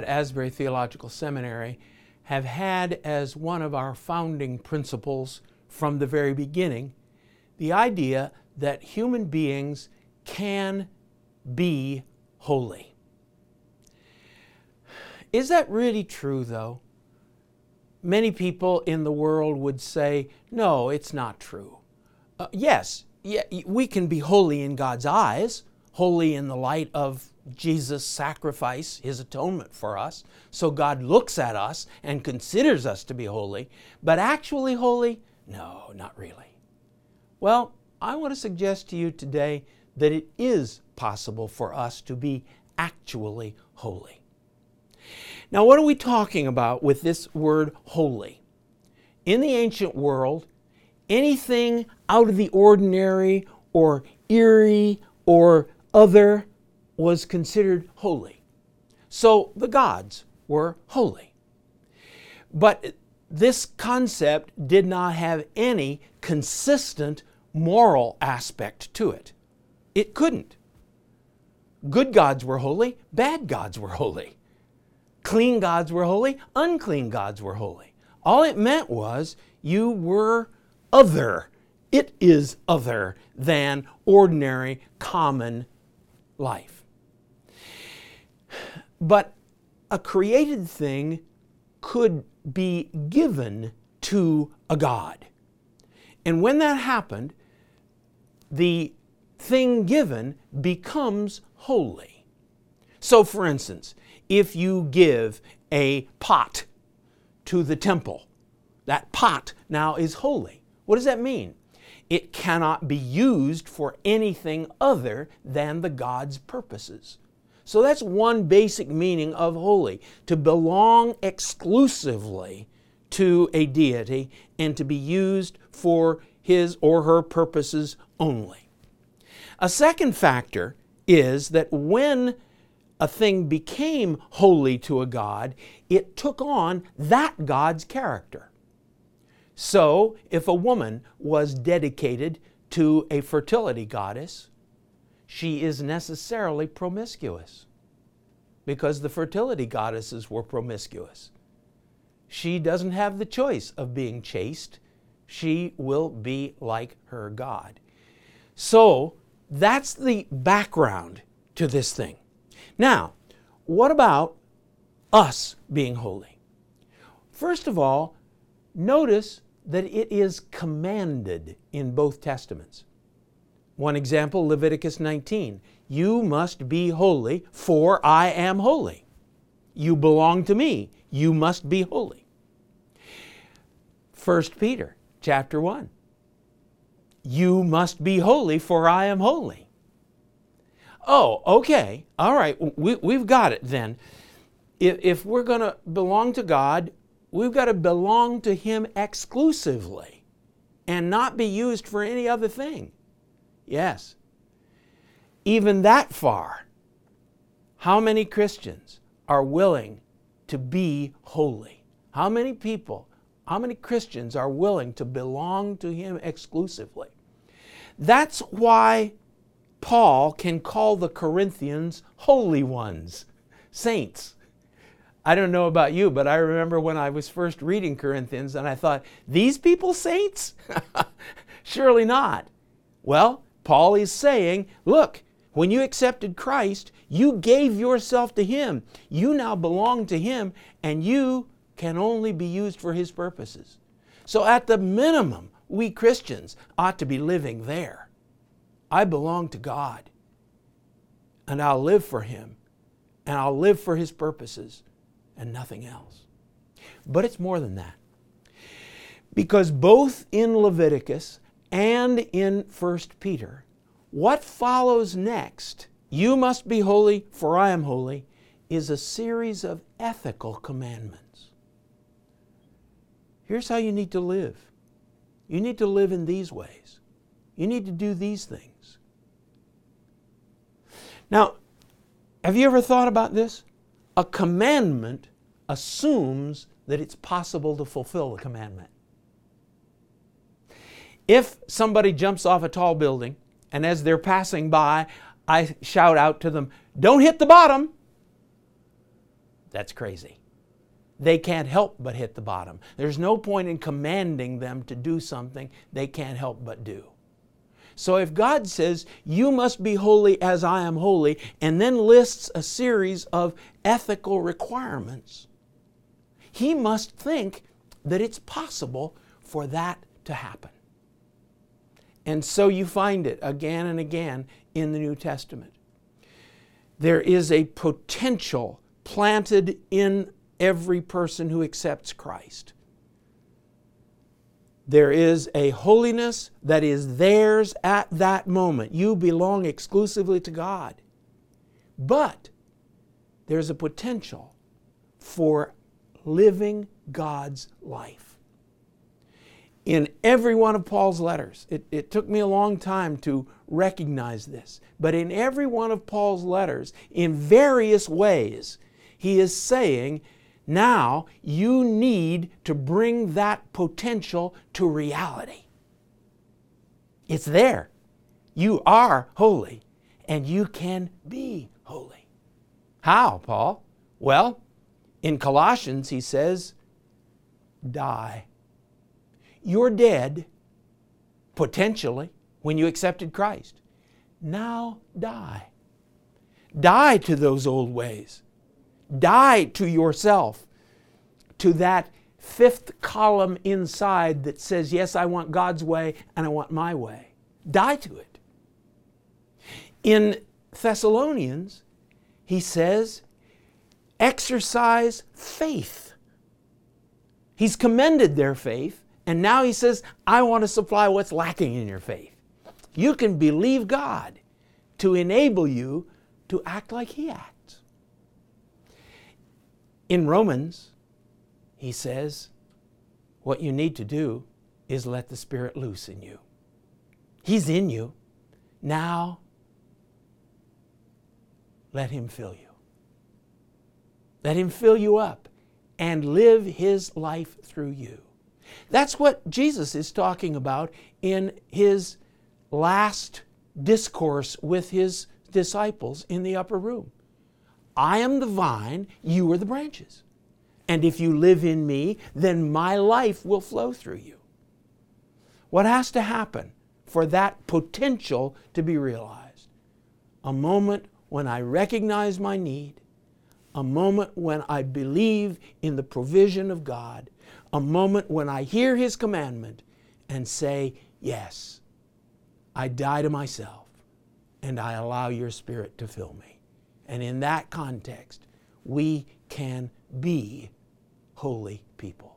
at Asbury Theological Seminary have had as one of our founding principles from the very beginning the idea that human beings can be holy. Is that really true, though? Many people in the world would say, no, it's not true. Uh, yes, yeah, we can be holy in God's eyes, holy in the light of Jesus' sacrifice, his atonement for us. So God looks at us and considers us to be holy, but actually holy? No, not really. Well, I want to suggest to you today that it is possible for us to be actually holy. Now, what are we talking about with this word holy? In the ancient world, anything out of the ordinary or eerie or other was considered holy. So the gods were holy. But this concept did not have any consistent moral aspect to it. It couldn't. Good gods were holy, bad gods were holy. Clean gods were holy, unclean gods were holy. All it meant was you were other. It is other than ordinary, common life. But a created thing could be given to a God. And when that happened, the thing given becomes holy. So, for instance, if you give a pot to the temple, that pot now is holy. What does that mean? It cannot be used for anything other than the God's purposes. So that's one basic meaning of holy to belong exclusively to a deity and to be used for his or her purposes only. A second factor is that when a thing became holy to a God, it took on that God's character. So, if a woman was dedicated to a fertility goddess, she is necessarily promiscuous because the fertility goddesses were promiscuous. She doesn't have the choice of being chaste. She will be like her God. So that's the background to this thing. Now, what about us being holy? First of all, notice that it is commanded in both Testaments. One example, Leviticus 19. You must be holy, for I am holy. You belong to me. You must be holy. 1 Peter chapter 1. You must be holy, for I am holy. Oh, okay. All right. We, we've got it then. If, if we're going to belong to God, we've got to belong to Him exclusively and not be used for any other thing. Yes. Even that far, how many Christians are willing to be holy? How many people, how many Christians are willing to belong to Him exclusively? That's why Paul can call the Corinthians holy ones, saints. I don't know about you, but I remember when I was first reading Corinthians and I thought, these people saints? Surely not. Well, Paul is saying, look, when you accepted Christ, you gave yourself to Him. You now belong to Him, and you can only be used for His purposes. So, at the minimum, we Christians ought to be living there. I belong to God, and I'll live for Him, and I'll live for His purposes, and nothing else. But it's more than that. Because both in Leviticus and in 1 Peter, what follows next, you must be holy, for I am holy, is a series of ethical commandments. Here's how you need to live you need to live in these ways, you need to do these things. Now, have you ever thought about this? A commandment assumes that it's possible to fulfill the commandment. If somebody jumps off a tall building and as they're passing by, I shout out to them, Don't hit the bottom. That's crazy. They can't help but hit the bottom. There's no point in commanding them to do something they can't help but do. So if God says, You must be holy as I am holy, and then lists a series of ethical requirements, He must think that it's possible for that to happen. And so you find it again and again in the New Testament. There is a potential planted in every person who accepts Christ. There is a holiness that is theirs at that moment. You belong exclusively to God. But there's a potential for living God's life. In every one of Paul's letters, it, it, took me a long time to recognize this, but in every one of Paul's letters, in various ways, he is saying, now you need to bring that potential to reality. It's there. You are holy, and you can be holy. How, Paul? Well, in Colossians, he says, die. You're dead, potentially, when you accepted Christ. Now die. Die to those old ways. Die to yourself, to that fifth column inside that says, Yes, I want God's way and I want my way. Die to it. In Thessalonians, he says, exercise faith. He's commended their faith, and now he says, I want to supply what's lacking in your faith. You can believe God to enable you to act like He acts. In Romans, he says, what you need to do is let the Spirit loose in you. He's in you. Now, let Him fill you. Let Him fill you up and live His life through you. That's what Jesus is talking about in His last discourse with His disciples in the upper room. I am the vine, you are the branches. And if you live in me, then my life will flow through you. What has to happen for that potential to be realized? A moment when I recognize my need, a moment when I believe in the provision of God, a moment when I hear His commandment and say, Yes, I die to myself and I allow your Spirit to fill me. And in that context, we can be holy people.